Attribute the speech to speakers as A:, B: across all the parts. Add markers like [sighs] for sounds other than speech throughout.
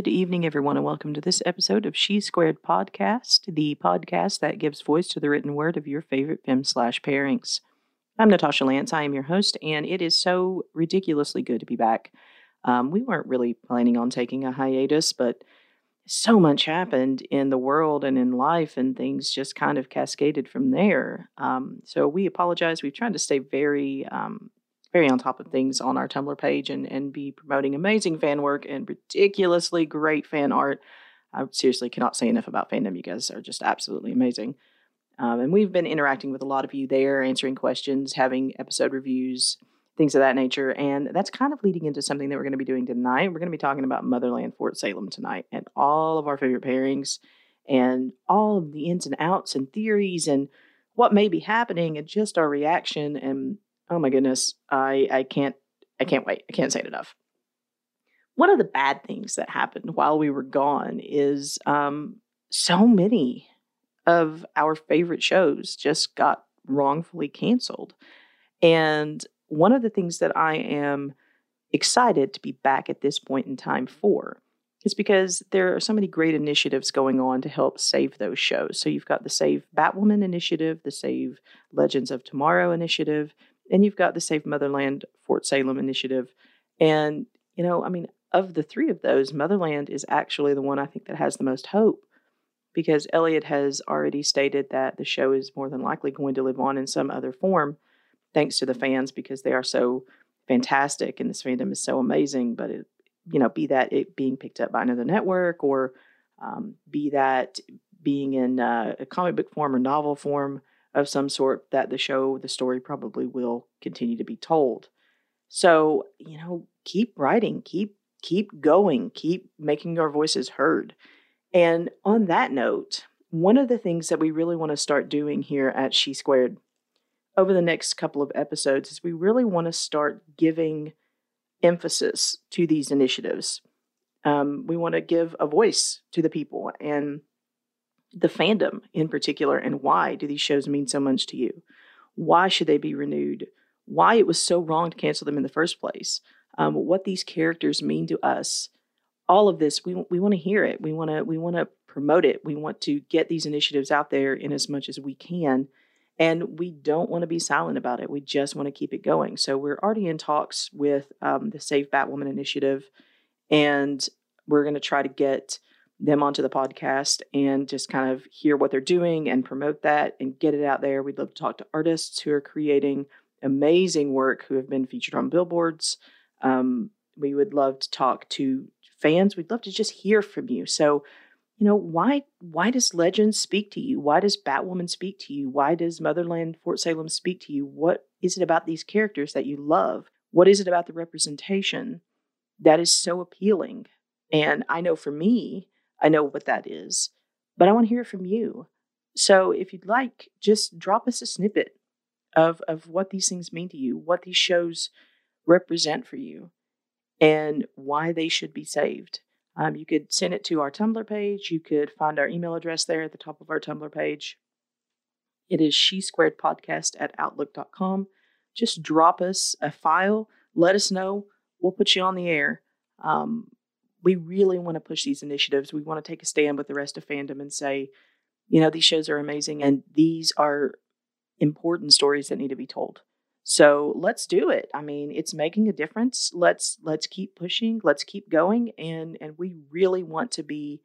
A: Good evening, everyone, and welcome to this episode of She Squared Podcast, the podcast that gives voice to the written word of your favorite fem slash pairings. I'm Natasha Lance. I am your host, and it is so ridiculously good to be back. Um, we weren't really planning on taking a hiatus, but so much happened in the world and in life, and things just kind of cascaded from there. Um, so we apologize. We've tried to stay very um, very on top of things on our Tumblr page and, and be promoting amazing fan work and ridiculously great fan art. I seriously cannot say enough about fandom. You guys are just absolutely amazing. Um, and we've been interacting with a lot of you there, answering questions, having episode reviews, things of that nature. And that's kind of leading into something that we're going to be doing tonight. We're going to be talking about Motherland Fort Salem tonight and all of our favorite pairings and all of the ins and outs and theories and what may be happening and just our reaction and oh my goodness, I I can't I can't wait. I can't say it enough. One of the bad things that happened while we were gone is um, so many of our favorite shows just got wrongfully canceled. And one of the things that I am excited to be back at this point in time for is because there are so many great initiatives going on to help save those shows. So you've got the Save Batwoman initiative, the Save Legends of Tomorrow initiative, and you've got the Save Motherland Fort Salem initiative. And, you know, I mean, of the three of those, Motherland is actually the one I think that has the most hope because Eliot has already stated that the show is more than likely going to live on in some other form, thanks to the fans because they are so fantastic and this fandom is so amazing. But it, you know, be that it being picked up by another network or um, be that being in uh, a comic book form or novel form, of some sort that the show, the story probably will continue to be told. So, you know, keep writing, keep keep going, keep making our voices heard. And on that note, one of the things that we really want to start doing here at She Squared over the next couple of episodes is we really want to start giving emphasis to these initiatives. Um, we want to give a voice to the people and the fandom in particular and why do these shows mean so much to you? Why should they be renewed? Why it was so wrong to cancel them in the first place? Um, what these characters mean to us? All of this, we we want to hear it. We want to we want to promote it. We want to get these initiatives out there in as much as we can, and we don't want to be silent about it. We just want to keep it going. So we're already in talks with um, the Save Batwoman initiative, and we're going to try to get them onto the podcast and just kind of hear what they're doing and promote that and get it out there. We'd love to talk to artists who are creating amazing work who have been featured on billboards. Um, we would love to talk to fans. We'd love to just hear from you. So, you know, why why does Legends speak to you? Why does Batwoman speak to you? Why does Motherland Fort Salem speak to you? What is it about these characters that you love? What is it about the representation that is so appealing? And I know for me, I know what that is, but I want to hear from you. So if you'd like, just drop us a snippet of of what these things mean to you, what these shows represent for you, and why they should be saved. Um, you could send it to our Tumblr page. You could find our email address there at the top of our Tumblr page. It is she squared podcast at outlook.com. Just drop us a file. Let us know. We'll put you on the air. Um, we really want to push these initiatives. We want to take a stand with the rest of fandom and say, you know, these shows are amazing and these are important stories that need to be told. So let's do it. I mean, it's making a difference. Let's let's keep pushing. Let's keep going. And and we really want to be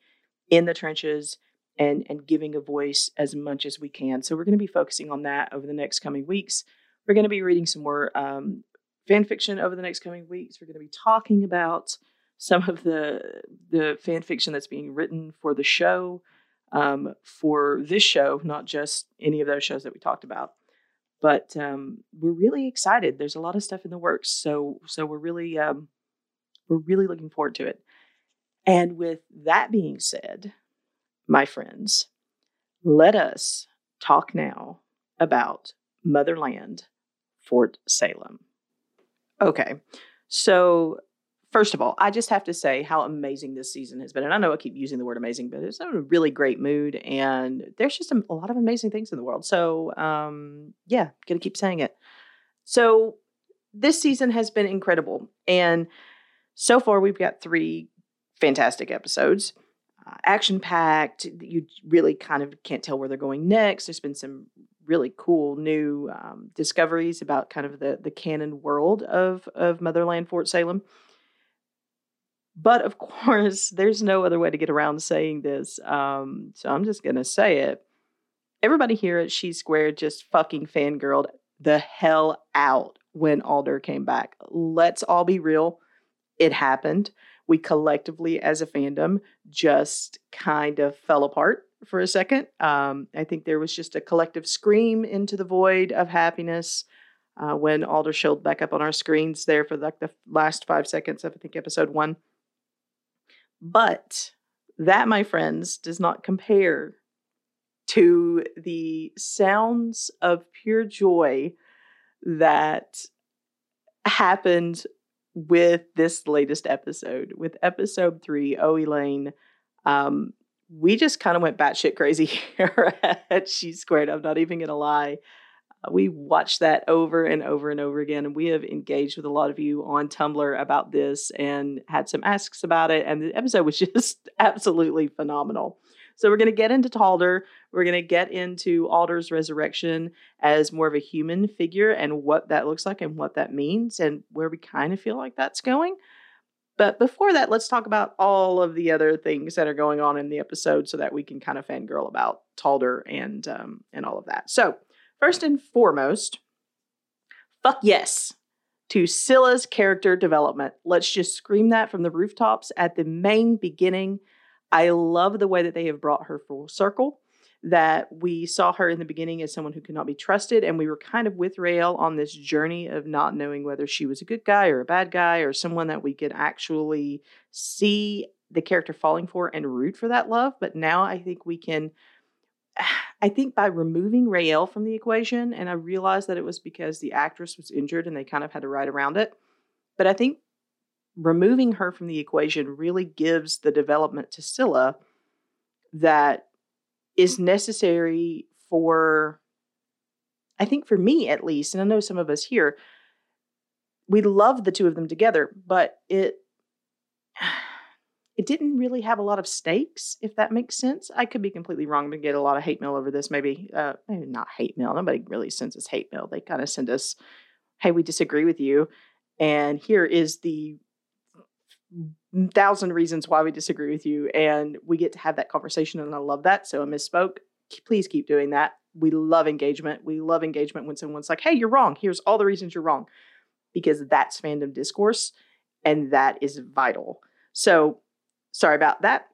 A: in the trenches and and giving a voice as much as we can. So we're going to be focusing on that over the next coming weeks. We're going to be reading some more um, fan fiction over the next coming weeks. We're going to be talking about some of the the fan fiction that's being written for the show, um, for this show, not just any of those shows that we talked about. But um, we're really excited. There's a lot of stuff in the works, so so we're really um, we're really looking forward to it. And with that being said, my friends, let us talk now about Motherland, Fort Salem. Okay, so first of all, I just have to say how amazing this season has been. And I know I keep using the word amazing, but it's in a really great mood. And there's just a, a lot of amazing things in the world. So, um, yeah, gonna keep saying it. So, this season has been incredible. And so far, we've got three fantastic episodes. Uh, action packed. You really kind of can't tell where they're going next. There's been some really cool new um, discoveries about kind of the the canon world of of Motherland Fort Salem. But of course, there's no other way to get around saying this. Um, so I'm just gonna say it. Everybody here at She Squared just fucking fangirled the hell out when Alder came back. Let's all be real. It happened. We collectively, as a fandom, just kind of fell apart for a second. Um, I think there was just a collective scream into the void of happiness uh, when Alder showed back up on our screens there for like the last five seconds of I think episode one. But that, my friends, does not compare to the sounds of pure joy that happened with this latest episode, with episode three, Oh Elaine. Um, we just kind of went batshit crazy [laughs] here at She Squared. I'm not even going to lie. Uh, we watched that over and over and over again, and we have engaged with a lot of you on Tumblr about this and had some asks about it. And the episode was [laughs] just absolutely phenomenal. So we're going to get into Talder. We're going to get into Alder's resurrection as more of a human figure and what that looks like and what that means and where we kind of feel like that's going. But before that, let's talk about all of the other things that are going on in the episode so that we can kind of fangirl about Talder and um, and all of that. So first and foremost, fuck yes to Scylla's character development. Let's just scream that from the rooftops at the main beginning. I love the way that they have brought her full circle. That we saw her in the beginning as someone who could not be trusted, and we were kind of with Raelle on this journey of not knowing whether she was a good guy or a bad guy or someone that we could actually see the character falling for and root for that love. But now I think we can. I think by removing Raelle from the equation, and I realized that it was because the actress was injured and they kind of had to ride around it. But I think removing her from the equation really gives the development to Scylla that is necessary for, I think for me at least, and I know some of us here, we love the two of them together, but it it didn't really have a lot of stakes, if that makes sense. I could be completely wrong. Gonna get a lot of hate mail over this, maybe. Uh, maybe not hate mail. Nobody really sends us hate mail. They kind of send us, "Hey, we disagree with you," and here is the thousand reasons why we disagree with you and we get to have that conversation and i love that so i misspoke please keep doing that we love engagement we love engagement when someone's like hey you're wrong here's all the reasons you're wrong because that's fandom discourse and that is vital so sorry about that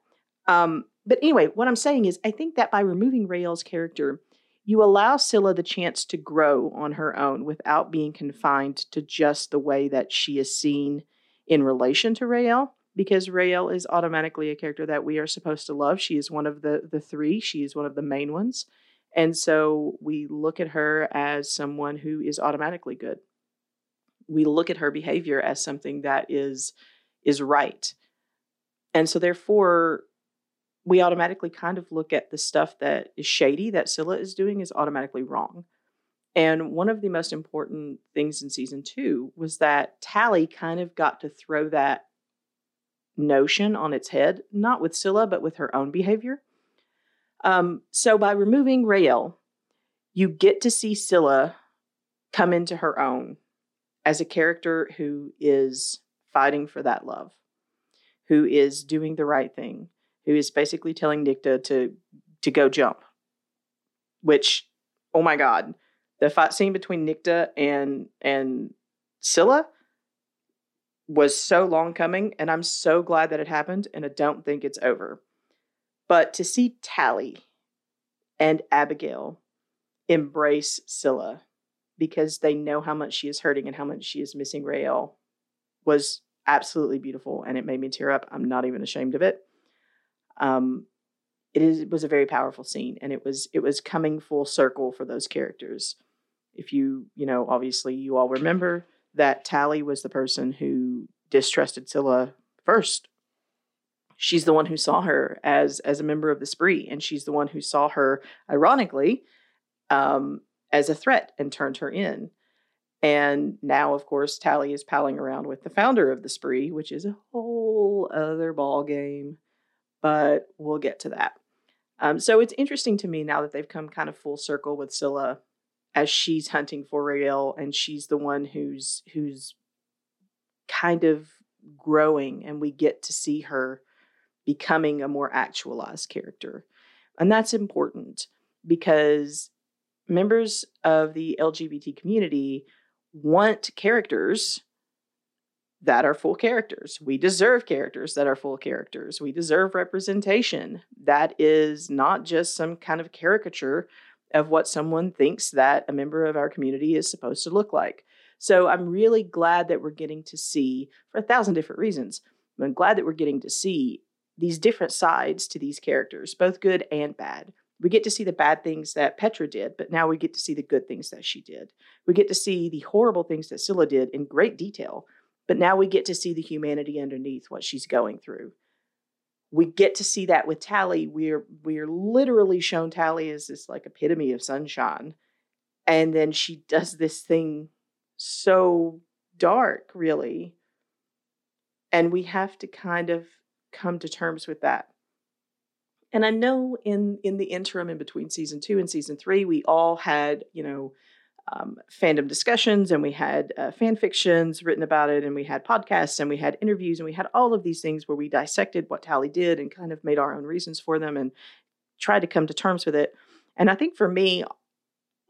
A: um, but anyway what i'm saying is i think that by removing raelle's character you allow Scylla the chance to grow on her own without being confined to just the way that she is seen in relation to Raelle because Raelle is automatically a character that we are supposed to love. She is one of the the three. She is one of the main ones. And so we look at her as someone who is automatically good. We look at her behavior as something that is is right. And so therefore we automatically kind of look at the stuff that is shady that Scylla is doing is automatically wrong. And one of the most important things in season two was that Tally kind of got to throw that notion on its head, not with Scylla, but with her own behavior. Um, so by removing Raelle, you get to see Scylla come into her own as a character who is fighting for that love, who is doing the right thing, who is basically telling Nicte to to go jump. Which, oh my God, the fight scene between Nicte and and Scylla was so long coming, and I'm so glad that it happened, and I don't think it's over. But to see Tally and Abigail embrace Scylla because they know how much she is hurting and how much she is missing Raelle was absolutely beautiful, and it made me tear up. I'm not even ashamed of it. Um, it is it was a very powerful scene, and it was it was coming full circle for those characters if you, you know, obviously you all remember that Tally was the person who distrusted Scylla first. She's the one who saw her as as a member of the spree, and she's the one who saw her, ironically, um, as a threat and turned her in. And now, of course, Tally is palling around with the founder of the spree, which is a whole other ball game. But we'll get to that. Um, so it's interesting to me now that they've come kind of full circle with Scylla as she's hunting for Raelle and she's the one who's who's kind of growing and we get to see her becoming a more actualized character. And that's important because members of the LGBT community want characters that are full characters. We deserve characters that are full characters. We deserve representation that is not just some kind of caricature of what someone thinks that a member of our community is supposed to look like. So I'm really glad that we're getting to see, for a thousand different reasons, I'm glad that we're getting to see these different sides to these characters, both good and bad. We get to see the bad things that Petra did, but now we get to see the good things that she did. We get to see the horrible things that Scylla did in great detail, but now we get to see the humanity underneath what she's going through. We get to see that with Tally. We're we're literally shown Tally as this like epitome of sunshine. And then she does this thing so dark, really. And we have to kind of come to terms with that. And I know in in the interim in between season two and season three, we all had you know um, fandom discussions and we had uh, fan fictions written about it and we had podcasts and we had interviews and we had all of these things where we dissected what Tally did and kind of made our own reasons for them and tried to come to terms with it. And I think for me,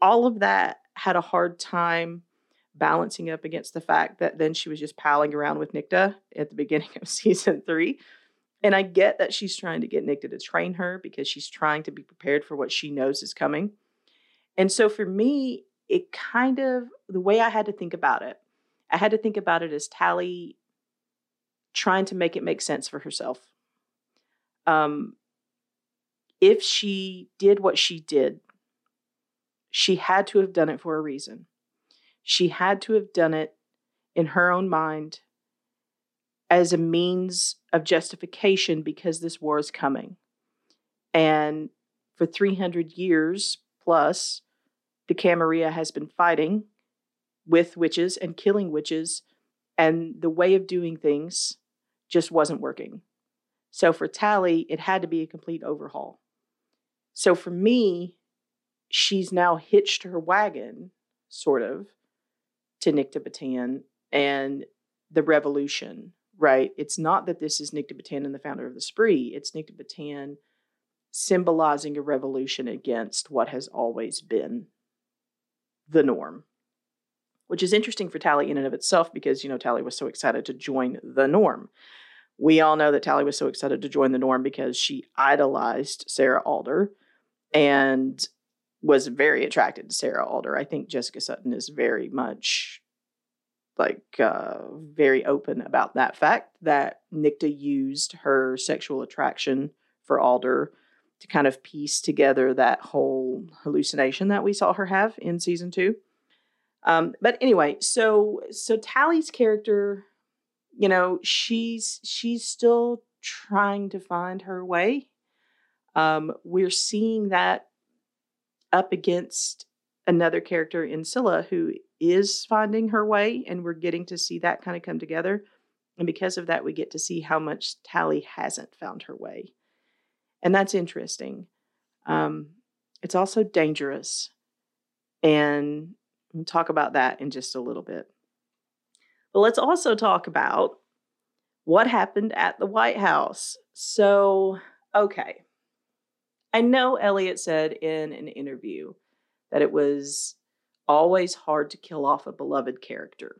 A: all of that had a hard time balancing up against the fact that then she was just palling around with Nicte at the beginning [laughs] of season three. And I get that she's trying to get Nicte to train her because she's trying to be prepared for what she knows is coming. And so for me, it kind of, the way I had to think about it, I had to think about it as Tally trying to make it make sense for herself. Um, if she did what she did, she had to have done it for a reason. She had to have done it in her own mind as a means of justification because this war is coming. And for 300 years plus, the Camarilla has been fighting with witches and killing witches, and the way of doing things just wasn't working. So for Tally, it had to be a complete overhaul. So for me, she's now hitched her wagon, sort of, to Nicte Batan and the revolution, right? It's not that this is Nicte Batan and the founder of the spree, it's Nicte Batan symbolizing a revolution against what has always been the norm. Which is interesting for Tally in and of itself because, you know, Tally was so excited to join the norm. We all know that Tally was so excited to join the norm because she idolized Sarah Alder and was very attracted to Sarah Alder. I think Jessica Sutton is very much like uh, very open about that fact that Nicte used her sexual attraction for Alder to kind of piece together that whole hallucination that we saw her have in season two. Um, but anyway, so so Tally's character, you know, she's she's still trying to find her way. Um, we're seeing that up against another character in Scylla who is finding her way, and we're getting to see that kind of come together. And because of that, we get to see how much Tally hasn't found her way. And that's interesting. Um, it's also dangerous. And we'll talk about that in just a little bit. But let's also talk about what happened at the White House. So, okay. I know Eliot said in an interview that it was always hard to kill off a beloved character,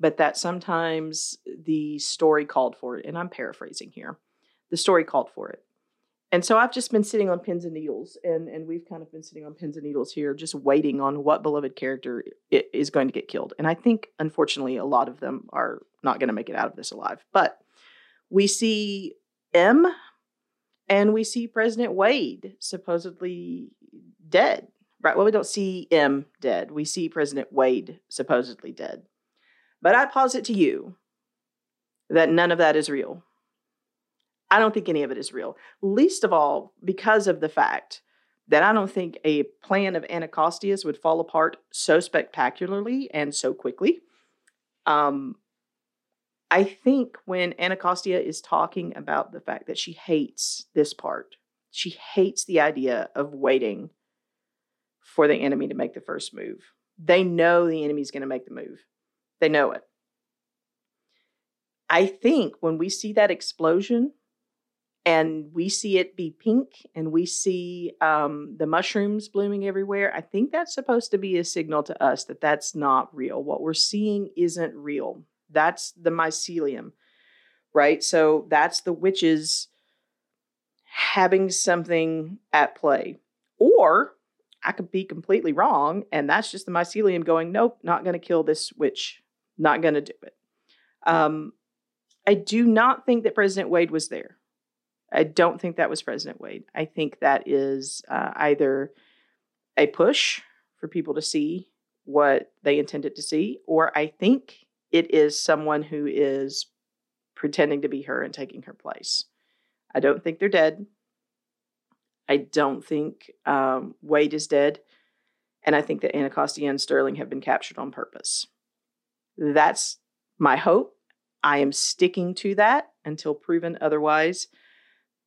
A: but that sometimes the story called for it. And I'm paraphrasing here the story called for it. And so I've just been sitting on pins and needles, and, and we've kind of been sitting on pins and needles here, just waiting on what beloved character is going to get killed. And I think, unfortunately, a lot of them are not going to make it out of this alive. But we see M and we see President Wade supposedly dead. Right. Well, we don't see M dead. We see President Wade supposedly dead. But I posit to you that none of that is real. I don't think any of it is real. Least of all because of the fact that I don't think a plan of Anacostia's would fall apart so spectacularly and so quickly. Um, I think when Anacostia is talking about the fact that she hates this part, she hates the idea of waiting for the enemy to make the first move. They know the enemy's going to make the move, they know it. I think when we see that explosion, and we see it be pink and we see um, the mushrooms blooming everywhere i think that's supposed to be a signal to us that that's not real. What we're seeing isn't real. That's the mycelium right? So that's the witches having something at play. Or i could be completely wrong and that's just the mycelium going nope not going to kill this witch not going to do it um, i do not think that president wade was there I don't think that was President Wade. I think that is uh, either a push for people to see what they intended to see, or I think it is someone who is pretending to be her and taking her place. I don't think they're dead. I don't think um, Wade is dead. And I think that Anacostia and Sterling have been captured on purpose. That's my hope. I am sticking to that until proven otherwise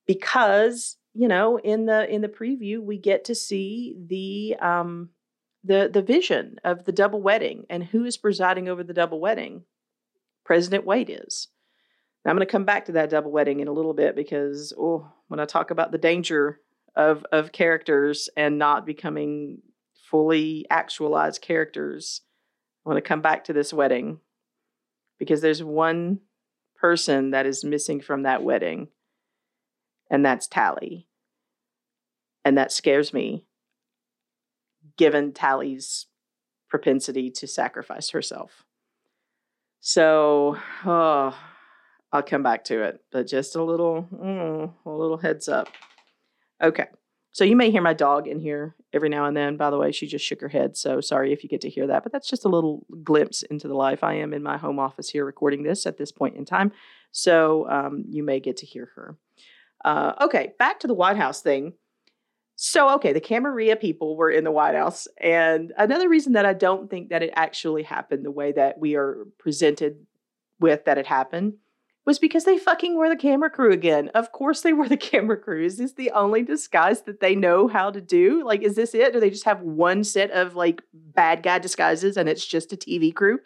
A: because you know in the in the preview we get to see the um the the vision of the double wedding and who is presiding over the double wedding president wade is now i'm going to come back to that double wedding in a little bit because oh when i talk about the danger of of characters and not becoming fully actualized characters i want to come back to this wedding because there's one person that is missing from that wedding and that's Tally. And that scares me, given Tally's propensity to sacrifice herself. So, oh, I'll come back to it, but just a little, mm, a little heads up. Okay. So you may hear my dog in here every now and then. By the way, she just shook her head. So sorry if you get to hear that, but that's just a little glimpse into the life. I am in my home office here recording this at this point in time. So um, you may get to hear her. Uh, okay, back to the White House thing. So, okay, the Camarilla people were in the White House. And another reason that I don't think that it actually happened the way that we are presented with that it happened was because they fucking were the camera crew again. Of course, they were the [laughs] camera crew. Is this the only disguise that they know how to do? Like, is this it? Do they just have one set of like bad guy disguises and it's just a TV crew?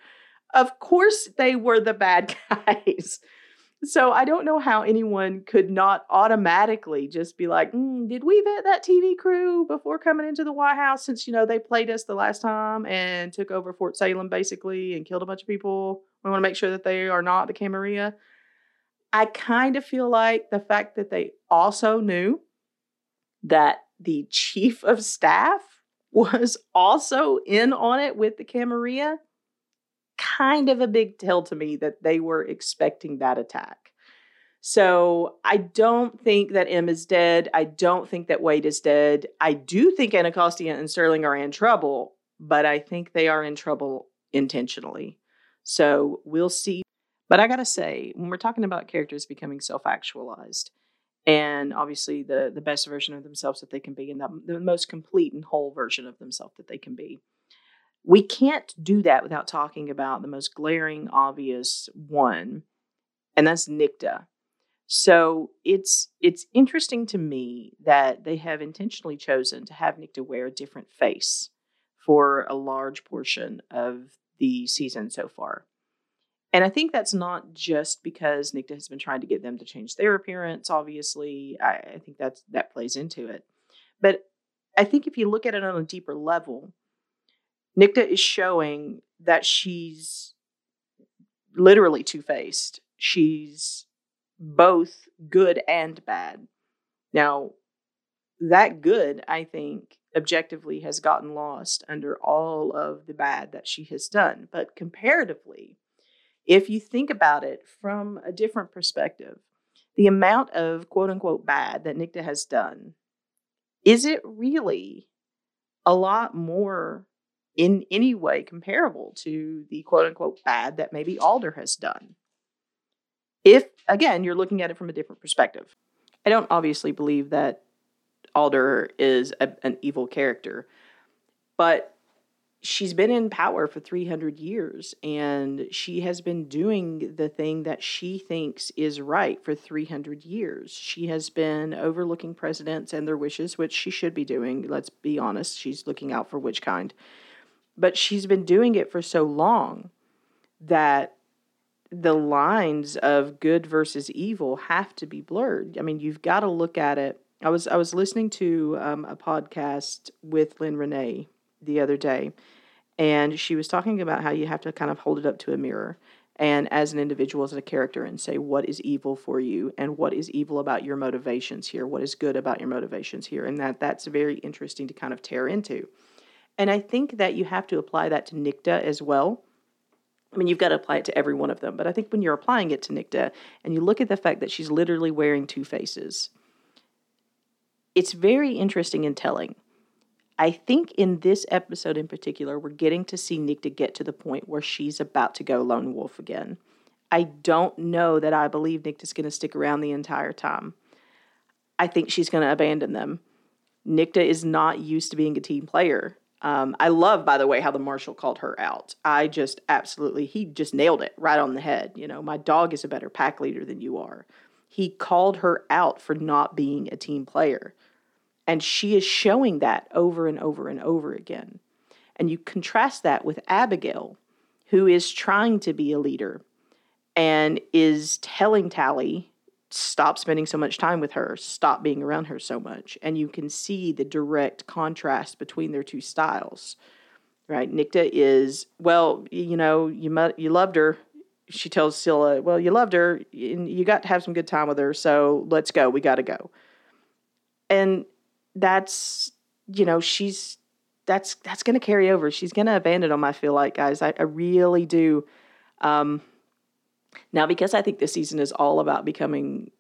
A: Of course, they were the [laughs] bad guys. So I don't know how anyone could not automatically just be like, mm, "Did we vet that TV crew before coming into the White House?" Since you know they played us the last time and took over Fort Salem basically and killed a bunch of people. We want to make sure that they are not the Camarilla. I kind of feel like the fact that they also knew that the chief of staff was also in on it with the Camarilla kind of a big tell to me that they were expecting that attack. So I don't think that M is dead. I don't think that Wade is dead. I do think Anacostia and Sterling are in trouble, but I think they are in trouble intentionally. So we'll see. But I gotta say, when we're talking about characters becoming self-actualized, and obviously the the best version of themselves that they can be, and the, the most complete and whole version of themselves that they can be, we can't do that without talking about the most glaring, obvious one, and that's Nicte. So it's it's interesting to me that they have intentionally chosen to have Nicte wear a different face for a large portion of the season so far. And I think that's not just because Nicte has been trying to get them to change their appearance. Obviously, I, I think that's that plays into it. But I think if you look at it on a deeper level, Nicte is showing that she's literally two faced. She's both good and bad. Now, that good, I think, objectively has gotten lost under all of the bad that she has done. But comparatively, if you think about it from a different perspective, the amount of quote unquote bad that Nicte has done, is it really a lot more in any way comparable to the quote unquote bad that maybe Alder has done. If, again, you're looking at it from a different perspective. I don't obviously believe that Alder is a, an evil character. But she's been in power for 300 years and she has been doing the thing that she thinks is right for 300 years. She has been overlooking presidents and their wishes, which she should be doing. Let's be honest, she's looking out for witchkind. But she's been doing it for so long that the lines of good versus evil have to be blurred. I mean, you've got to look at it. I was I was listening to um, a podcast with Lyne Renee the other day, and she was talking about how you have to kind of hold it up to a mirror and as an individual as a character and say what is evil for you? And what is evil about your motivations here? What is good about your motivations here? And that that's very interesting to kind of tear into. And i think that you have to apply that to Nicte as well. I mean, you've got to apply it to every one of them, but I think when you're applying it to Nicte and you look at the fact that she's literally wearing two faces, it's very interesting and telling. I think in this episode in particular, we're getting to see Nicte get to the point where she's about to go lone wolf again. I don't know that I believe Nicte's going to stick around the entire time. I think she's going to abandon them. Nicte is not used to being a team player. Um, I love, by the way, how the marshal called her out. I just absolutely, he just nailed it right on the head. You know, my dog is a better pack leader than you are. He called her out for not being a team player. And she is showing that over and over and over again. And you contrast that with Abigail, who is trying to be a leader and is telling Tally, stop spending so much time with her, stop being around her so much. And you can see the direct contrast between their two styles. Right? Nicte is, well, you know, you you loved her. She tells Scylla, well, you loved her and you got to have some good time with her, so let's go. We got to go. And that's you know she's that's that's going to carry over. She's going to abandon them. I feel like guys, I, I really do. Um, now because I think this season is all about becoming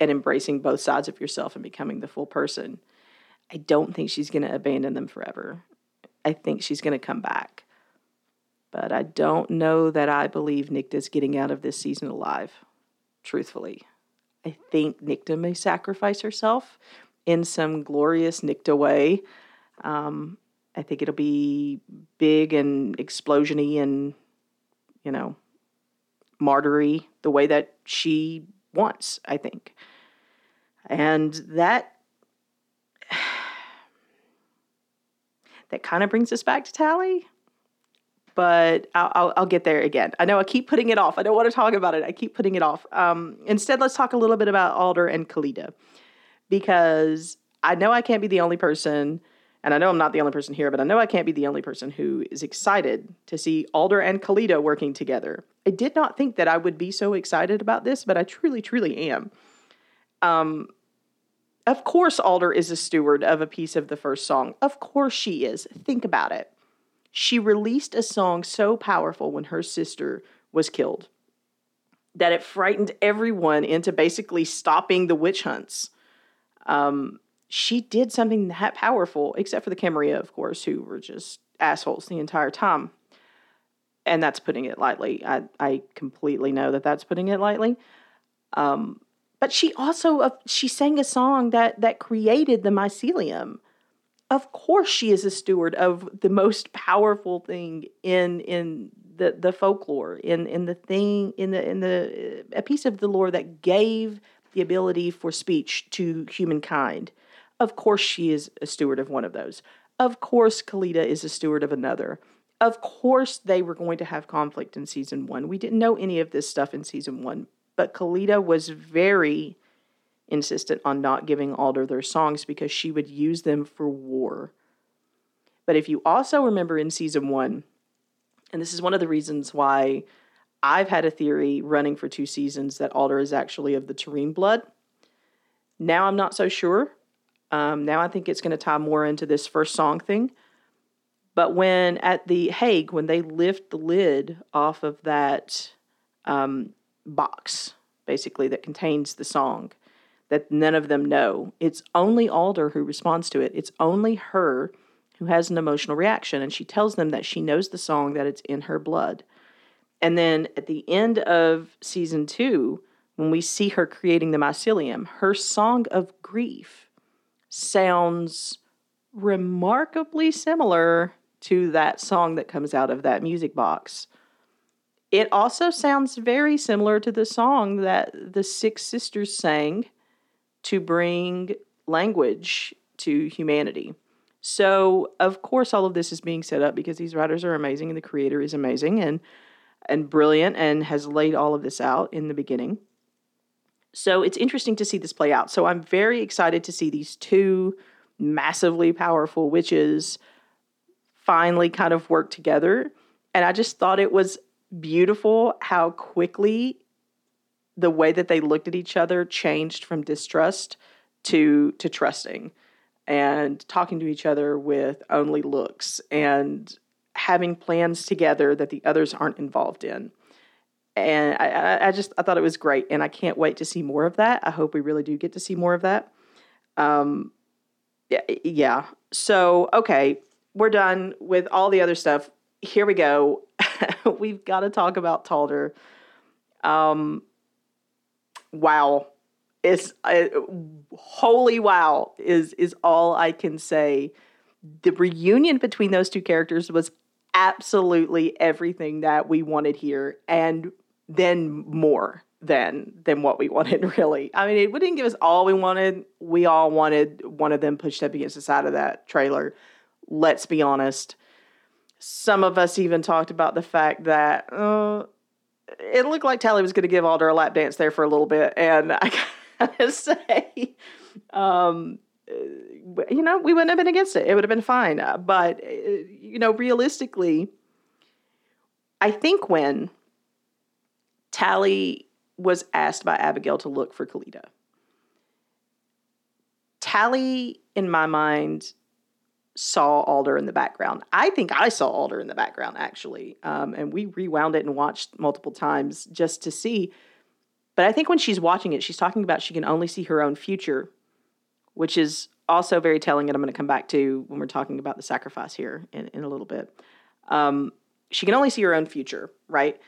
A: and embracing both sides of yourself and becoming the full person. I don't think she's going to abandon them forever. I think she's going to come back. But I don't know that I believe Nicte's getting out of this season alive, truthfully. I think Nicte may sacrifice herself in some glorious Nicte way. Um, I think it'll be big and explosiony and, you know, martyry the way that she wants, I think. And that [sighs] that kind of brings us back to Tally. But I'll, I'll, I'll, get there again. I know I keep putting it off. I don't want to talk about it. I keep putting it off. Um, instead, let's talk a little bit about Alder and Khalida because I know I can't be the only person, and I know I'm not the only person here, but I know I can't be the only person who is excited to see Alder and Khalida working together. I did not think that I would be so excited about this, but I truly, truly am. Um, of course, Alder is a steward of a piece of the first song. Of course, she is. Think about it. She released a song so powerful when her sister was killed that it frightened everyone into basically stopping the witch hunts um, she did something that powerful, except for the Camarilla, of course, who were just assholes the entire time. And that's putting it lightly. I, I completely know that that's putting it lightly. Um, but she also uh, she sang a song that that created the mycelium. Of course, she is a steward of the most powerful thing in in the the folklore in in the thing in the in the a piece of the lore that gave the ability for speech to humankind. Of course, she is a steward of one of those. Of course, Khalida is a steward of another. Of course, they were going to have conflict in season one. We didn't know any of this stuff in season one, but Khalida was very insistent on not giving Alder their songs because she would use them for war. But if you also remember in season one, and this is one of the reasons why I've had a theory running for two seasons that Alder is actually of the Tarim blood. Now I'm not so sure. Um, now I think it's going to tie more into this first song thing. But when at the Hague, when they lift the lid off of that um, box, basically, that contains the song, that none of them know, it's only Alder who responds to it. It's only her who has an emotional reaction. And she tells them that she knows the song, that it's in her blood. And then at the end of season two, when we see her creating the mycelium, her song of grief sounds remarkably similar to that song that comes out of that music box. It also sounds very similar to the song that the Six Sisters sang to bring language to humanity. So, of course, all of this is being set up because these writers are amazing and the creator is amazing and and brilliant and has laid all of this out in the beginning. So, it's interesting to see this play out. So, I'm very excited to see these two massively powerful witches finally kind of work together. And I just thought it was beautiful how quickly the way that they looked at each other changed from distrust to to trusting and talking to each other with only looks and having plans together that the others aren't involved in. And I, I just I thought it was great, and I can't wait to see more of that. I hope we really do get to see more of that. Um, yeah. So okay, we're done with all the other stuff. Here we go. [laughs] We've got to talk about Talder. Um, wow it's uh, holy wow is is all I can say. The reunion between those two characters was absolutely everything that we wanted here, and then more than than what we [laughs] wanted. Really, I mean, it didn't give us all we wanted. We all wanted one of them pushed up against the side of that trailer. Let's be honest. Some of us even talked about the fact that uh, it looked like Tally was going to give Alder a lap dance there for a little bit, and [laughs] I gotta say. Um, you know, we wouldn't have been against it. It would have been fine. Uh, but, uh, you know, realistically, I think when Tally was asked by Abigail to look for Khalida, Tally, in my mind, saw Alder in the background. I think I saw Alder in the background, actually. Um, and we rewound it and watched multiple times just to see but I think when she's watching it, she's talking about she can only see her own future, which is also very telling, and I'm going to come back to when we're talking about the sacrifice here in, in a little bit. Um, she can only see her own future, right?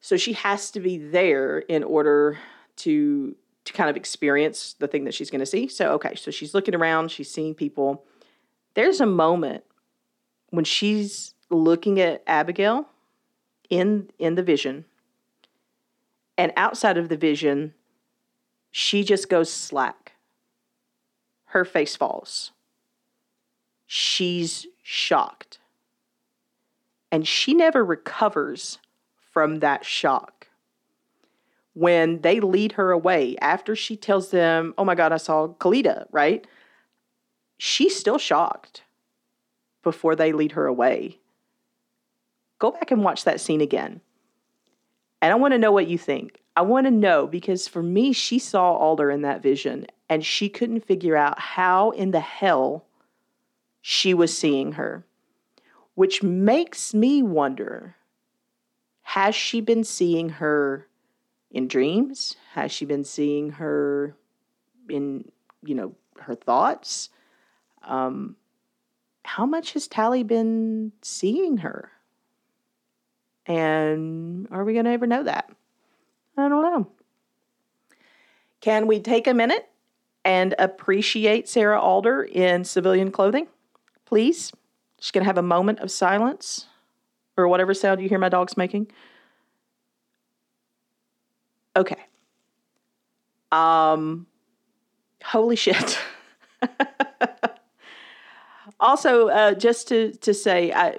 A: So she has to be there in order to to kind of experience the thing that she's going to see. So okay, so she's looking around, she's seeing people. There's a moment when she's looking at Abigail in in the vision and outside of the vision, she just goes slack. Her face falls. She's shocked. And she never recovers from that shock. When they lead her away, after she tells them, Oh my God, I saw Khalida, right? She's still shocked before they lead her away. Go back and watch that scene again. And I want to know what you think. I want to know because for me, she saw Alder in that vision and she couldn't figure out how in the hell she was seeing her, which makes me wonder has she been seeing her in dreams? Has she been seeing her in, you know, her thoughts? Um, how much has Tally been seeing her? And are we going to ever know that? I don't know. Can we take a minute and appreciate Sarah Alder in civilian clothing? Please. Just going to have a moment of silence or whatever sound you hear my dogs making. Okay. Um, holy shit. [laughs] also, uh, just to to say, I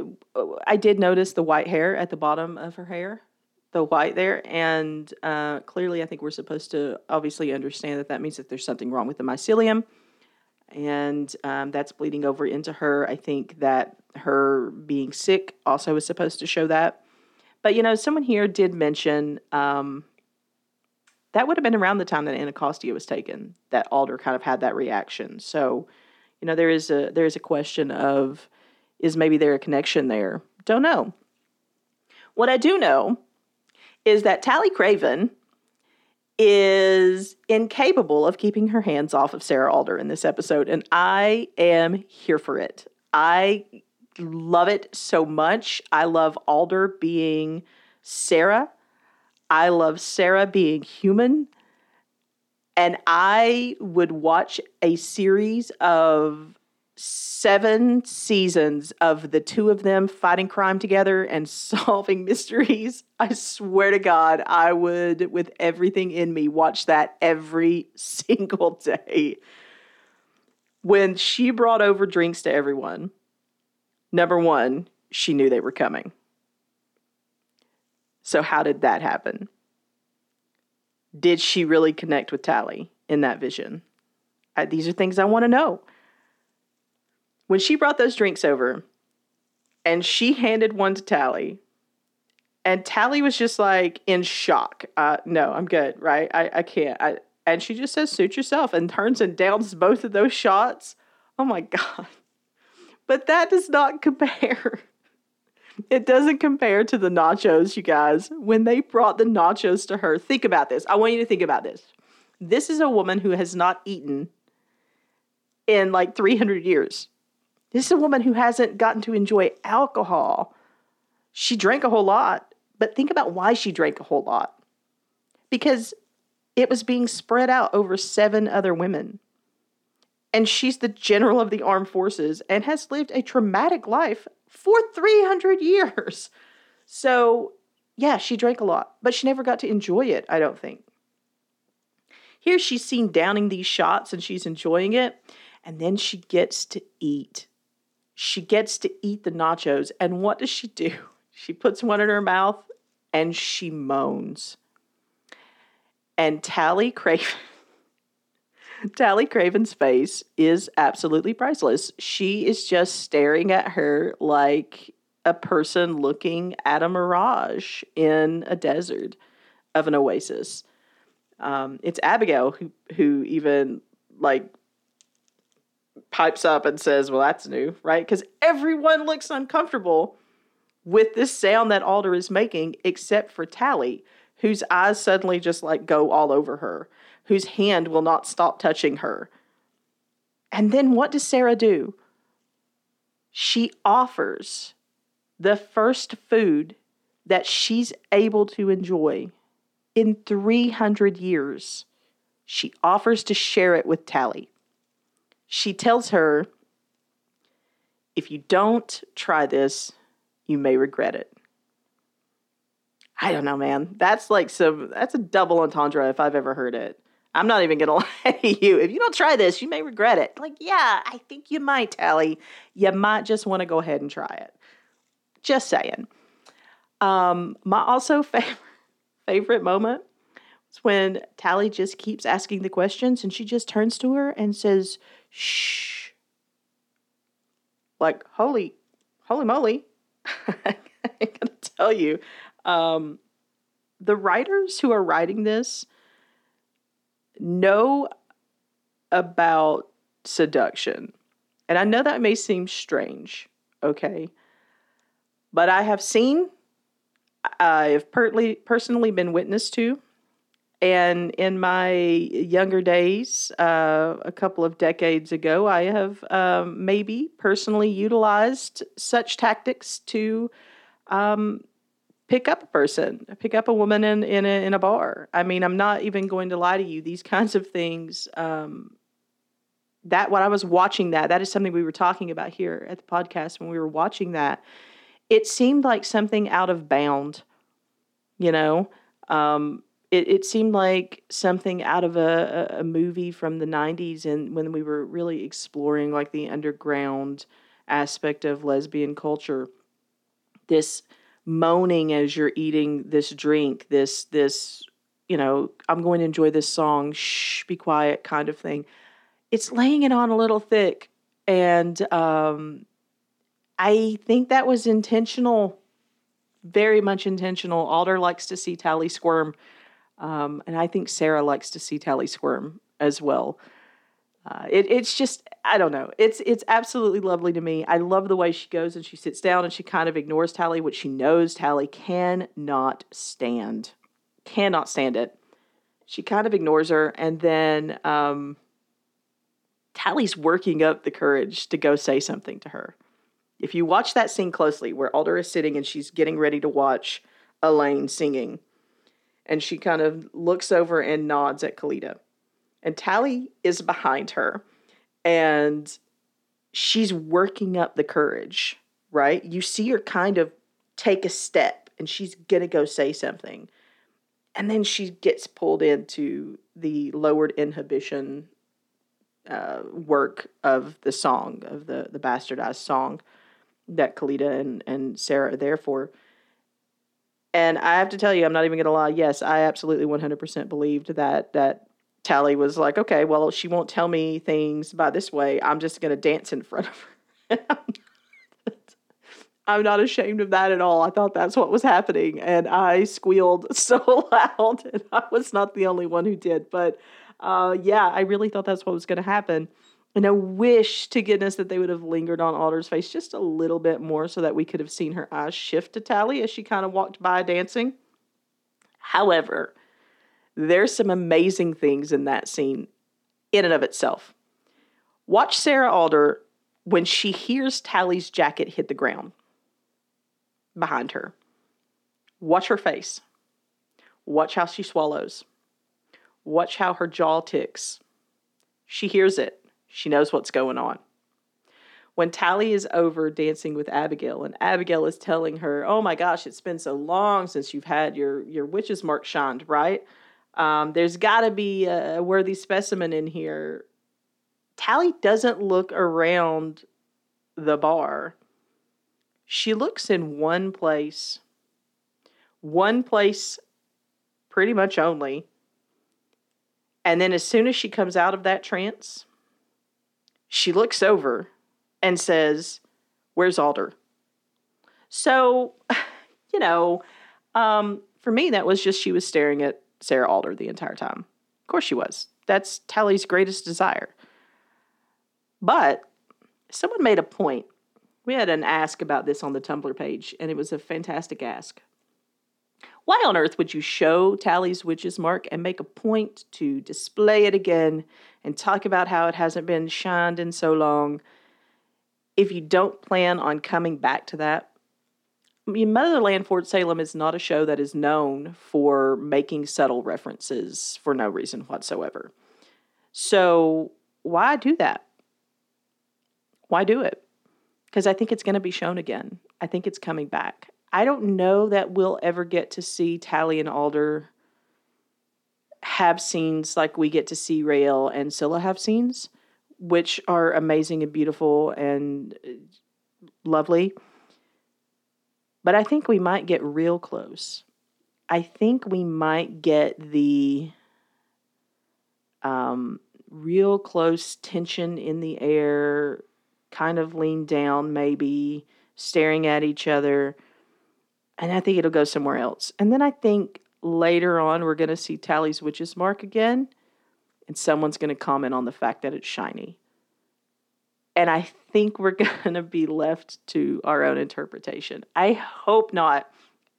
A: I did notice the white hair at the bottom of her hair, the white there, and uh, clearly, I think we're supposed to obviously understand that that means that there's something wrong with the mycelium, and um, that's bleeding over into her. I think that her being sick also is supposed to show that. But you know, someone here did mention um, that would have been around the time that Anacostia was taken that Alder kind of had that reaction. So you know, there is a there is a question of is maybe there a connection there? Don't know. What I do know is that Tally Craven is incapable of keeping her hands off of Sarah Alder in this episode, and I am here for it. I love it so much. I love Alder being Sarah. I love Sarah being human. And I would watch a series of seven seasons of the two of them fighting crime together and [laughs] solving mysteries. I swear to God, I would, with everything in me, watch that every [laughs] single day. When she brought over drinks to everyone, number one, she knew they were coming. So, how did that happen? Did she really connect with Tally in that vision? These are things I want to know when she brought those drinks over and she handed one to Tally, and Tally was just like in shock. Uh, no, I'm good, right? I, I can't. I, and she just says, suit yourself, and turns and downs both of those shots. Oh my [laughs] God. But that does not compare. It doesn't compare to the nachos, you guys. When they brought the nachos to her, think about this. I want you to think about this. This is a woman who has not eaten in like 300 years. This is a woman who hasn't gotten to enjoy alcohol. She drank a whole lot, but think about why she drank a whole lot. Because it was being spread out over seven other women. And she's the general of the armed forces and has lived a traumatic life for 300 years. So, yeah, she drank a lot, but she never got to enjoy it, I don't think. Here she's seen downing these shots and she's enjoying it, and then she gets to eat she gets to eat the nachos. And what does she do? [laughs] She puts one in her mouth and she moans. And Tally Craven. [laughs] Tally Craven's face is absolutely priceless. She is just staring at her like a person looking at a mirage in a desert of an oasis. Um, it's Abigail who who even like pipes up and says, Well, that's new, right? Because everyone looks uncomfortable with this sound that Alder is making, except for Tally, whose eyes suddenly just like go all over her, whose hand will not stop touching her. And then what does Sarah do? She offers the first food that she's able to enjoy in 300 years. She offers to share it with Tally she tells her, if you don't try this, you may regret it. I don't know, man. That's like some, that's a double entendre if I've ever heard it. I'm not even gonna [laughs] lie to you. If you don't try this, you may regret it. Like, yeah, I think you might, Tally. You might just want to go ahead and try it. Just saying. Um, my also [laughs] favorite favorite moment was when Tally just keeps asking the questions and she just turns to her and says, shh. Like, holy, holy moly. [laughs] I gotta tell you, um, the writers who are writing this know about seduction. And I know that may seem strange, okay? But I have seen, I have per- personally been witness to, and in my younger days, uh, a couple of decades ago, I have um, maybe personally utilized such tactics to um, pick up a person, pick up a woman in in a, in a bar. I mean, I'm not even going to lie to you. These kinds of things. Um, that when I was watching that, that is something we were talking about here at the podcast when we were watching that. It seemed like something out of bound, you know. Um, it, it seemed like something out of a, a movie from the 90s and when we were really exploring like the underground aspect of lesbian culture this moaning as you're eating this drink this this you know i'm going to enjoy this song shh be quiet kind of thing. It's laying it on a little thick and um, i think that was intentional very much intentional. Alder likes to see tally squirm um, and I think Sarah likes to see Tally squirm as well. Uh, it, it's just I don't know. It's it's absolutely lovely to me. I love the way she goes and she sits down and she kind of ignores Tally, which she knows Tally cannot stand, cannot stand it. She kind of ignores her, and then um, Tally's working up the courage to go say something to her. If you watch that scene closely, where Alder is sitting and she's getting ready to watch Elaine singing, and she kind of looks over and nods at Khalida. and Tally is behind her, and she's working up the courage, right? You see her kind of take a step, and she's gonna go say something. And then she gets pulled into the lowered inhibition uh, work of the song, of the, the bastardized song that Khalida and, and Sarah are there for. And I have to tell you, I'm not even going to lie. Yes, I absolutely 100% believed that that Tally was like, okay, well, she won't tell me things by this way. I'm just going to dance in front of her. [laughs] I'm not ashamed of that at all. I thought that's what was happening, and I squealed [laughs] so loud, and I was not the only one who did. But uh, yeah, I really thought that's what was going to happen. And I wish to goodness that they would have lingered on Alder's face just a little bit more so that we could have seen her eyes shift to Tally as she kind of walked by dancing. However, there's some amazing things in that scene in and of itself. Watch Sarah Alder when she hears Tally's jacket hit the ground behind her. Watch her face. Watch how she swallows. Watch how her jaw ticks. She hears it. She knows what's going on. When Tally is over dancing with Abigail, and Abigail is telling her, "Oh my gosh, it's been so long since you've had your your witch's mark shined, right? Um, there's got to be a worthy specimen in here." Tally doesn't look around the bar. She looks in one place, one place pretty much only. And then as soon as she comes out of that trance, she looks over and says, Where's Alder? So, [sighs] you know, um, for me, that was just she was staring at Sarah Alder the entire time. Of course she was. That's Tally's greatest desire. But someone made a point. We had an ask about this on the Tumblr page, and it was a fantastic ask. Why on earth would you show Tally's witch's mark and make a point to display it again and talk about how it hasn't been shined in so long if you don't plan on coming back to that? I mean, Motherland Fort Salem is not a show that is known for making subtle references for no reason whatsoever. So, why do that? Why do it? Because I think it's going to be shown again. I think it's coming back. I don't know that we'll ever get to see Tally and Alder have scenes like we get to see Raelle and Scylla have scenes, which are amazing and beautiful and uh, lovely. But I think we might get real close. I think we might get the um, real close tension in the air, kind of lean down, maybe staring at each other and I think it'll go somewhere else. And then I think later on we're going to see Tally's witch's mark again, and someone's going to comment on the fact that it's shiny. And I think we're [laughs] going to be left to our own interpretation. I hope not.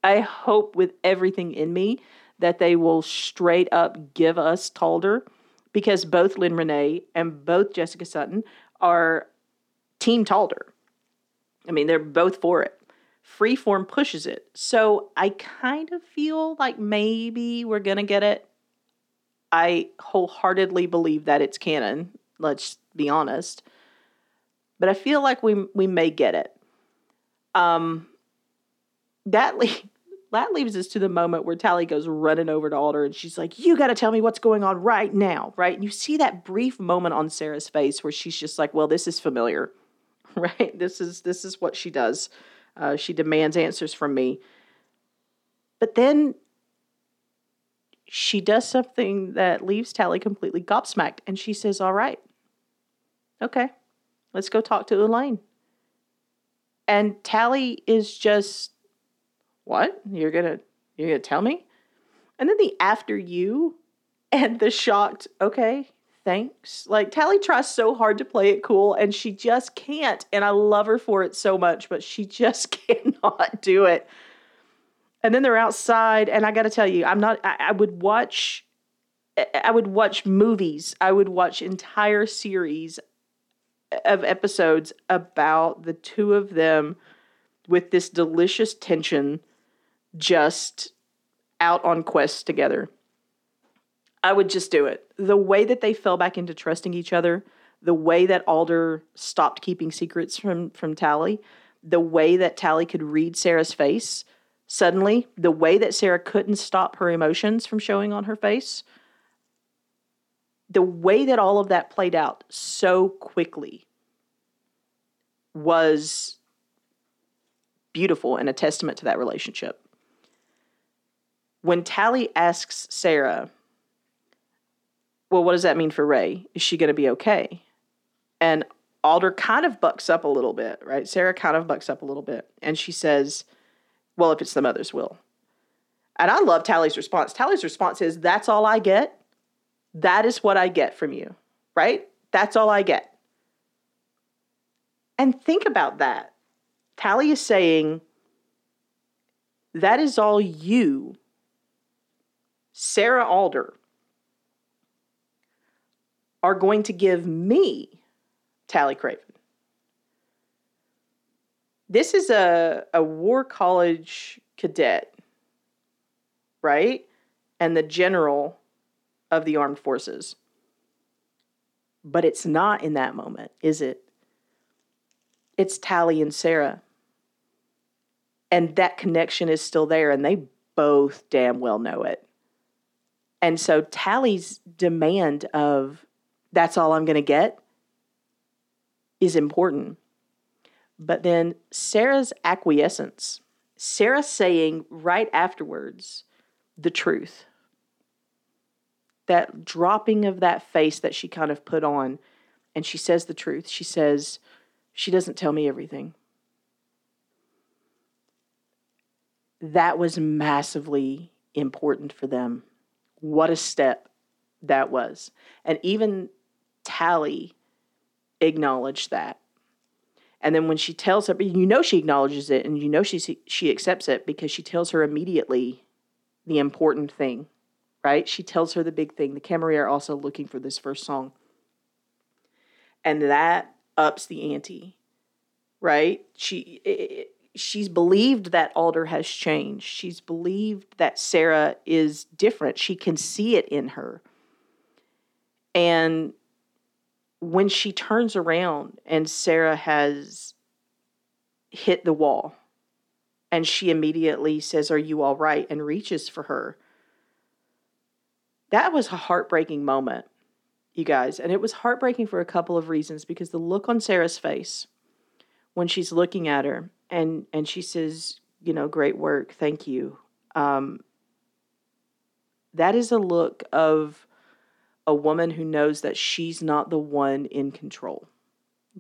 A: I hope with everything in me that they will straight up give us Talder because both Lyne Renee and both Jessica Sutton are Team Talder. I mean, they're both for it. Freeform pushes it. So I kind of feel like maybe we're going to get it. I wholeheartedly believe that it's canon, let's be honest. But I feel like we we may get it. Um that le- that leaves us to the moment where Tally goes running over to Alder and she's like, You got to tell me what's going on right now, right? And you see that brief moment on Sarah's face where she's just like, Well, this is familiar, [laughs] right? This is this is what she does. Uh, she demands answers from me. But then she does something that leaves Tally completely gobsmacked, and she says, All right, okay, let's go talk to Elaine. And Tally is just, What? You're gonna you're gonna tell me? And then the after you and the shocked, okay, thanks. Like Tally tries so hard to play it cool and she just can't. And I love her for it so much, but she [laughs] just cannot do it. And then they're outside, and I got to tell you, I'm not. I, I, would watch. I would watch movies. I would watch entire series of episodes about the two of them with this delicious tension, just out on quests together. I would just do it. The way that they fell back into trusting each other, the way that Alder stopped keeping secrets from from Tally, the way that Tally could read Sarah's face suddenly, the way that Sarah couldn't stop her emotions from showing on her face, the way that all of that played out so quickly was beautiful and a testament to that relationship. When Tally asks Sarah, Well, what does that mean for Ray? Is she going to be okay? And Alder kind of bucks up a little bit, right? Sarah kind of bucks up a little bit. And she says, Well, if it's the mother's will. And I love Tally's response. Tally's response is, That's all I get. That is what I get from you, right? That's all I get. And think about that. Tally is saying, That is all you, Sarah Alder, are going to give me, Tally Craven. This is a, a war college cadet, right? And the general of the armed forces. But it's not in that moment, is it? It's Tally and Sarah. And that connection is still there, and they both damn well know it. And so Tally's demand of that's all I'm going to get is important. But then Sarah's acquiescence, Sarah saying right afterwards the truth that dropping of that face that she kind of put on and she says the truth. She says, she doesn't tell me everything. That was massively important for them. What a step that was. And even Tally acknowledged that. And then when she tells her, you know she acknowledges it and you know she she accepts it because she tells her immediately the important thing right? She tells her the big thing. The Camarilla are also looking for this first song. And that ups the ante, right? She it, she's believed that Alder has changed. She's believed that Sarah is different. She can see it in her. And when she turns around and Sarah has hit the wall and she immediately says, Are you all right? and reaches for her that was a heartbreaking moment, you guys. And it was heartbreaking for a couple of reasons because the look on Sarah's face when she's looking at her and and she says, you know, great work, thank you. Um, that is a look of a woman who knows that she's not the one in control.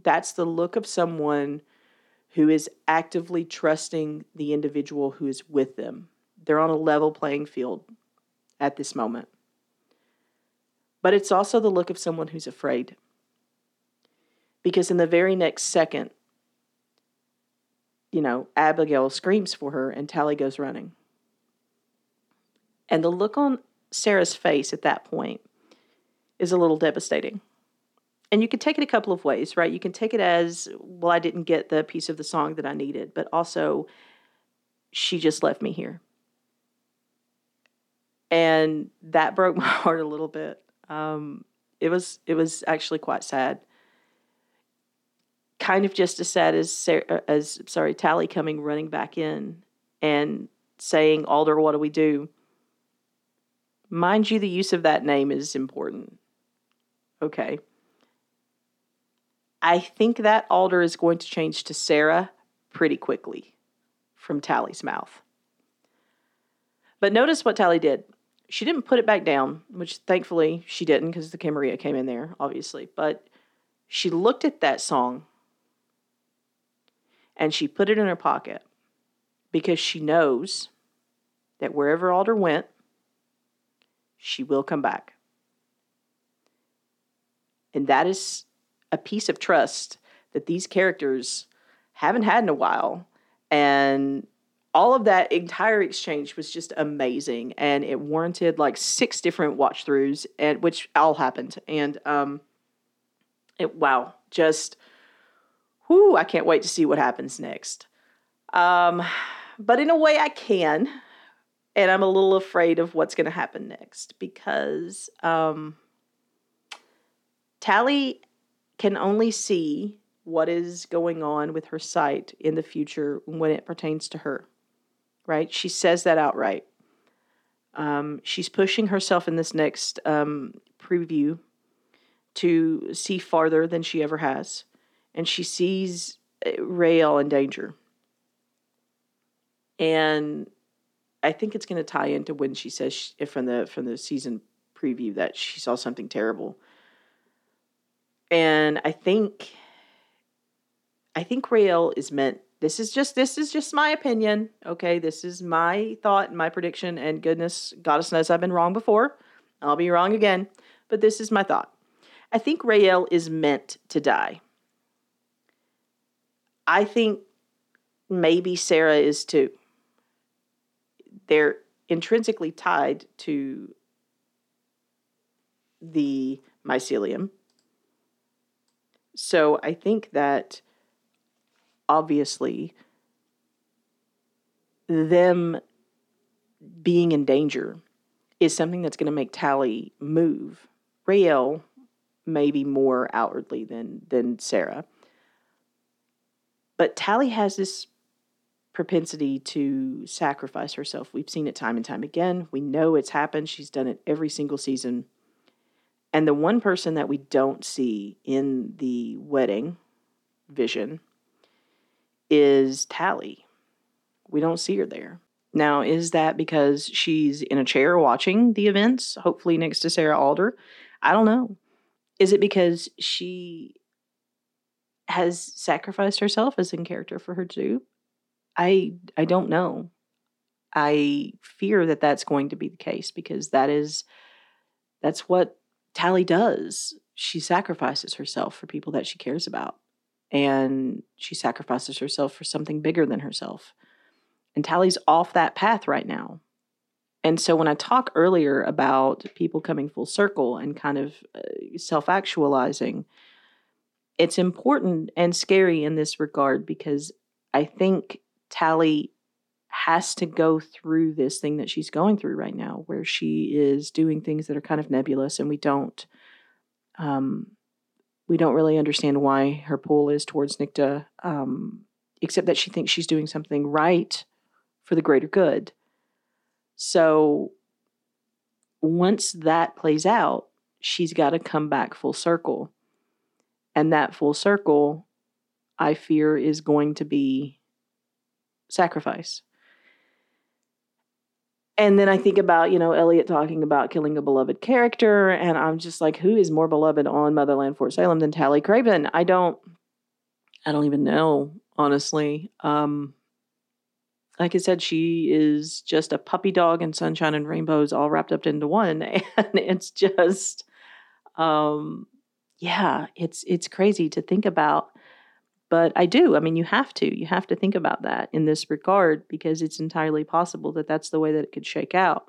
A: That's the look of someone who is actively trusting the individual who is with them. They're on a level playing field at this moment but it's also the look of someone who's afraid. Because in the very next second, you know, Abigail screams for her and Tally goes running. And the look on Sarah's face at that point is a little devastating. And you can take it a couple of ways, right? You can take it as, well, I didn't get the piece of the song that I needed, but also, she just left me here. And that [laughs] broke my heart a little bit. Um, it was it was actually quite sad. Kind of just as sad as Sarah, uh, as sorry Tally coming running back in and saying, "Alder, what do we do?" Mind you, the use of that name is important. Okay. I think that Alder is going to change to Sarah pretty quickly from Tally's mouth. But notice what Tally did she didn't put it back down, which thankfully she didn't because the Camarilla came in there, obviously. But she looked at that song and she put it in her pocket because she knows that wherever Alder went, she will come back. And that is a piece of trust that these characters haven't had in a while. And all of that entire exchange was just amazing. And it warranted like six different watch throughs and which all happened. And um it wow just whoo i can't wait to see what happens next. Um but in a way i can. And I'm a little afraid of what's going to happen next because um, Tally can only see what is going on with her sight in the future when it pertains to her. Right? She says that outright. Um, she's pushing herself in this next um, preview to see farther than she ever has, and she sees uh, Raelle in danger. And I think it's going to tie into when she says she, from the from the season preview that she saw something terrible. And I think I think Raelle is meant this is just this is just my opinion, okay? This is my thought and my prediction and goodness goddess knows I've been wrong before. I'll be wrong again, but this is my thought. I think Raelle is meant to die. I think maybe Sarah is too they're intrinsically tied to the mycelium. So I think that obviously them being in danger is something that's going to make Tally move. Raelle maybe more outwardly than than Sarah. But Tally has this propensity to sacrifice herself. We've seen it time and time again. We know it's happened. She's done it every single season. And the one person that we don't see in the wedding vision is Tally. We don't see her there. Now, is that because she's in a chair watching the events, hopefully next to Sarah Alder? I don't know. Is it because she has sacrificed herself as in character for her to do? I I don't know. I fear that that's going to be the case because that is that's what Tally does. She sacrifices herself for people that she cares about. And she sacrifices herself for something bigger than herself. And Tally's off that path right now. And so when I talk earlier about people coming full circle and kind of uh, self actualizing, it's important and scary in this regard because I think Tally has to go through this thing that she's going through right now, where she is doing things that are kind of nebulous, and we don't, um, we don't really understand why her pull is towards Nicte, um, except that she thinks she's doing something right for the greater good. So once that plays out, she's got to come back full circle, and that full circle, I fear, is going to be sacrifice. And then I think about, you know, Eliot talking about killing a beloved character, and I'm just like, who is more beloved on Motherland Fort Salem than Tally Craven? I don't I don't even know, honestly. Um like I said, she is just a puppy dog and sunshine and rainbows all wrapped up into one. [laughs] And it's just um yeah, it's it's crazy to think about but I do. I mean, you have to. You have to think about that in this regard because it's entirely possible that that's the way that it could shake out.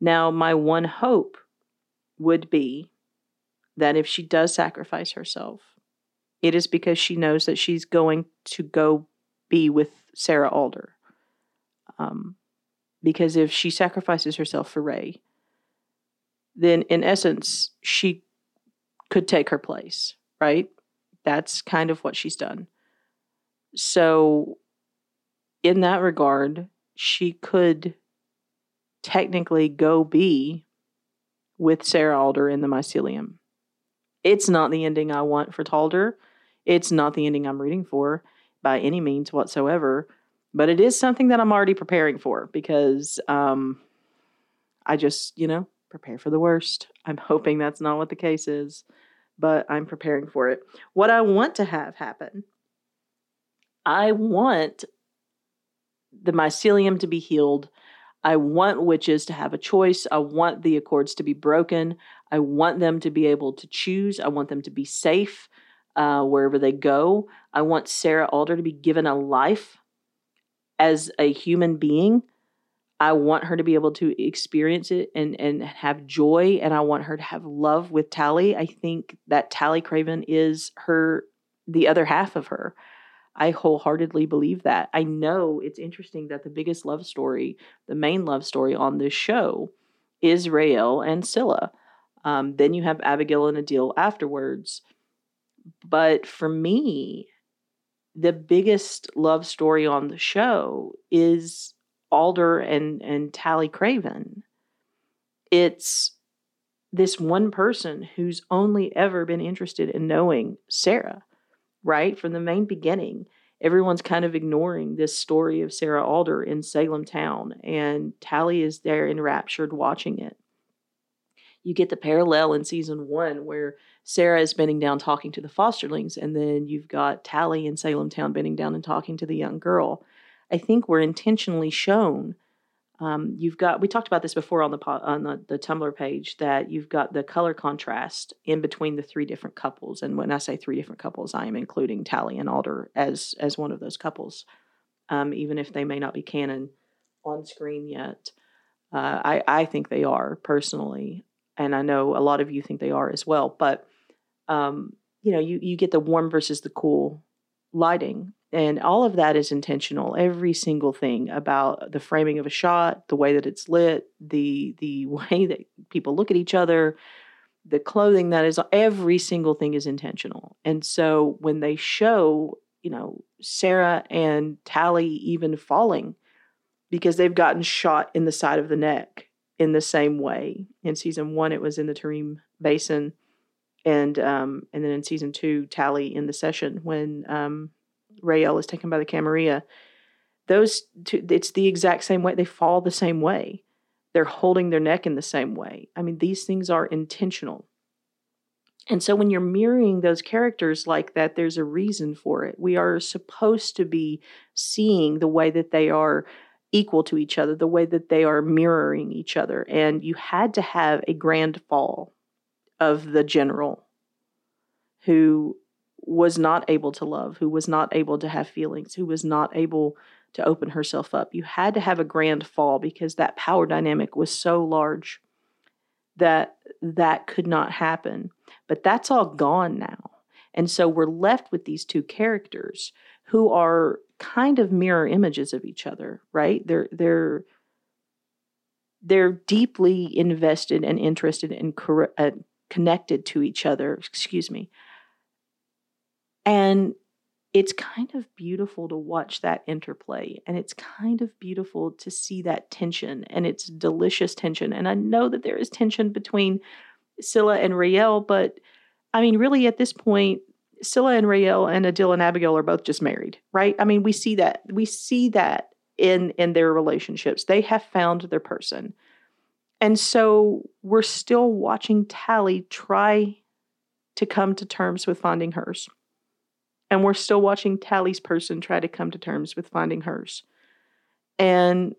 A: Now, my one hope would be that if she does sacrifice herself, it is because she knows that she's going to go be with Sarah Alder. Um, because if she sacrifices herself for Ray, then in essence, she could take her place, right? That's kind of what she's done. So, in that regard, she could technically go be with Sarah Alder in the mycelium. It's not the ending I want for Talder. It's not the ending I'm rooting for by any means whatsoever. But it is something that I'm already preparing for because um, I just, you know, prepare for the worst. I'm [laughs] hoping that's not what the case is but I'm preparing for it. What I want to have happen, I want the mycelium to be healed. I want witches to have a choice. I want the accords to be broken. I want them to be able to choose. I want them to be safe uh, wherever they go. I want Sarah Alder to be given a life as a human being I want her to be able to experience it and and have joy and I want her to have love with Tally. I think that Tally Craven is her the other half of her. I wholeheartedly believe that. I know it's interesting that the biggest love story, the main love story on this show, is Raelle and Scylla. Um, then you have Abigail and Adil afterwards. But for me, the biggest love story on the show is Alder and and Tally Craven. It's this one person who's only ever been interested in knowing Sarah, right? From the main beginning, everyone's kind of ignoring this story of Sarah Alder in Salem town, and Tally is there enraptured watching it. You get the parallel in season one where Sarah is bending down talking to the fosterlings, and then you've got Tally in Salem town bending down and talking to the young girl. I think we're intentionally shown um, you've got we talked about this before on the on the, the Tumblr page that you've got the color contrast in between the three different couples, and when I say three different couples, I am including Tally and Alder as as one of those couples, um, even if they may not be canon on screen yet. Uh, I I think they are personally, and I know a lot of you think they are as well. But um, you know, you you get the warm versus the cool lighting and all of that is intentional every single thing about the framing of a shot the way that it's lit the the [laughs] way that people look at each other the clothing that is every single thing is intentional. And so when they show you know sarah and tally even falling because they've gotten shot in the side of the neck in the same way. In season one it was in the tarim basin and um and then in season two tally in the session when um Raelle is taken by the Camarilla. Those two, it's the exact same way. They fall the same way. They're holding their neck in the same way. I mean, these things are intentional. And so when you're mirroring those characters like that, there's a reason for it. We are supposed to be seeing the way that they are equal to each other, the way that they are mirroring each other. And you had to have a grand fall of the general who was not able to love, who was not able to have feelings, who was not able to open herself up. You had to have a grand fall because that power dynamic was so large that that could not happen. But that's all gone now. And so we're left with these two characters who are kind of mirror images of each other, right? They're they're they're deeply invested and interested and uh, connected to each other, excuse me, and it's kind of beautiful to watch that interplay and it's kind of beautiful to see that tension and it's delicious tension. And i know that there is tension between scylla and raelle but i mean really at this point scylla and raelle and adil and abigail are both just married right? I mean we see that we see that in in their relationships. They have found their person. And so we're still watching tally try to come to terms with finding hers and we're still watching Tally's person try to come to terms with finding hers. And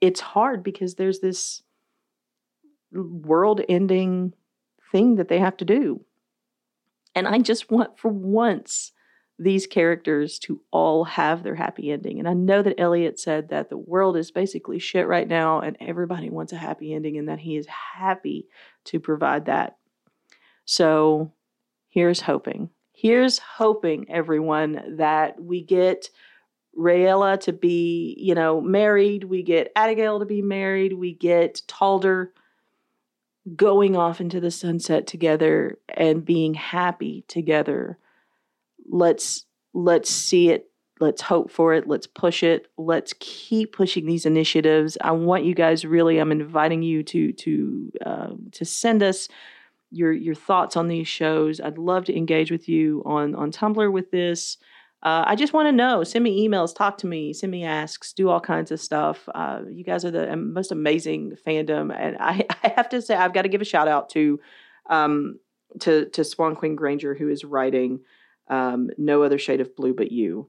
A: it's hard because there's this world ending thing that they have to do. And I just want for once these characters to all have their happy ending. And I know that Eliot said that the world is basically shit right now and everybody wants a happy ending and that he is happy to provide that. So here's hoping here's hoping, everyone, that we get Raella to be, you know, married, we get Abigail to be married, we get Talder going off into the sunset together and being happy together. Let's let's see it. Let's hope for it. Let's push it. Let's keep pushing these initiatives. I want you guys really. I'm inviting you to to uh, to send us your your thoughts on these shows. I'd love to engage with you on on Tumblr with this. Uh, I just want to know. Send me emails, talk to me, send me asks, do all kinds of stuff. Uh, you guys are the most amazing fandom, and I, [laughs] I have to say I've got to give a shout out to um, to to Swan Queen Granger who is writing um, "No Other Shade of Blue But You,"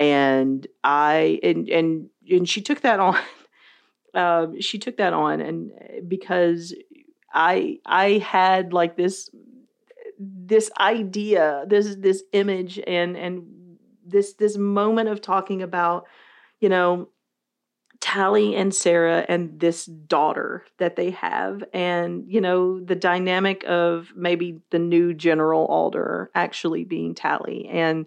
A: and I and and and she took that on. [laughs] Uh, she took that on, and because I I had like this this idea, this this image and and this this moment of talking about, you know, Tally and Sarah and this daughter that they have, and you know the dynamic of maybe the new General Alder actually being Tally, and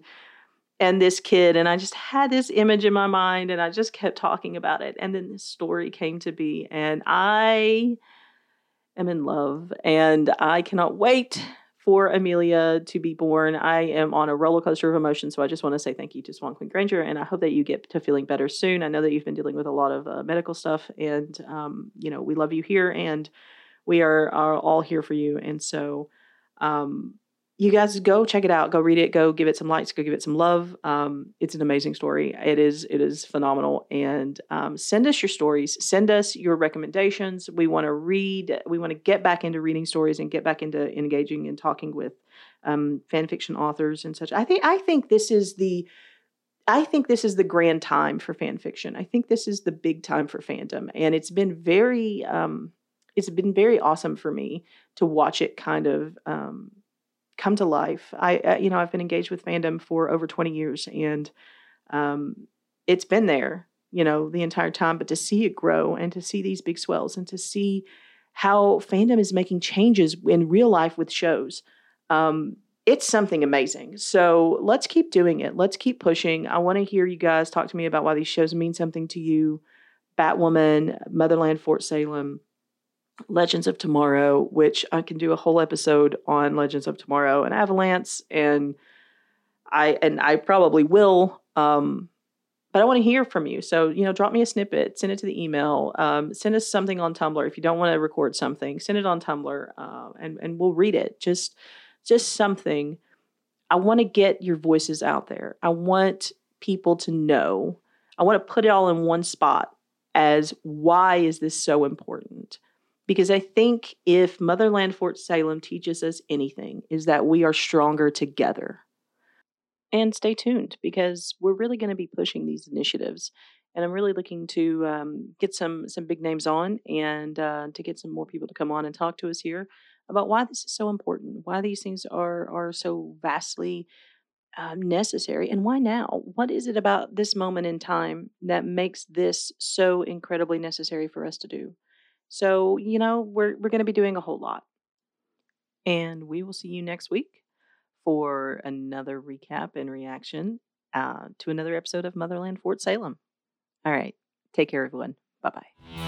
A: and this kid. And i just had this image in my mind and i just kept talking about it. And then this story came to be and i am in love and i cannot wait for amelia to be born. I am on a roller coaster of emotions so i just want to say thank you to swan queen granger and i hope that you get to feeling better soon. I know that you've been dealing with a lot of uh, medical stuff and um, you know we love you here and we are, are all here for you and so um, you guys go check it out go read it go give it some likes go give it some love um, it's an amazing story it is it is phenomenal and um, send us your stories send us your recommendations we want to read we want to get back into reading stories and get back into engaging and talking with um, fan fiction authors and such i think i think this is the I think this is the grand time for fan fiction. I think this is the big time for fandom, and it's been very, um, it's been very awesome for me to watch it kind of um, come to life. I, uh, you know, I've been engaged with fandom for over 20 years and um, it's been there, you know, the entire time. But to see it grow and to see these big swells and to see how fandom is making changes in real life with shows, um, it's something amazing. So let's keep doing it. Let's keep pushing. I want to hear you guys talk to me about why these shows mean something to you. Batwoman, Motherland, Fort Salem, Legends of Tomorrow, which I can do a whole episode on Legends of Tomorrow and Avalance, and I and I probably will. Um, but I want to hear from you. So you know, drop me a snippet, send it to the email, um, send us something on Tumblr if you don't want to record something. Send it on Tumblr, uh, and and we'll read it. Just just something. I want to get your voices out there. I want people to know. I want to put it all in one spot as why is this so important? Because I think if Motherland Fort Salem teaches us anything, is that we are stronger together. And stay tuned because we're really going to be pushing these initiatives. And I'm really looking to um, get some some big names on and uh, to get some more people to come on and talk to us here about why this is so important, why these things are are so vastly uh, necessary, and why now? What is it about this moment in time that makes this so incredibly necessary for us to do? So, you know, we're we're going to be doing a whole lot. And we will see you next week for another recap and reaction uh, to another episode of Motherland Fort Salem. All right. Take care, everyone. Bye bye.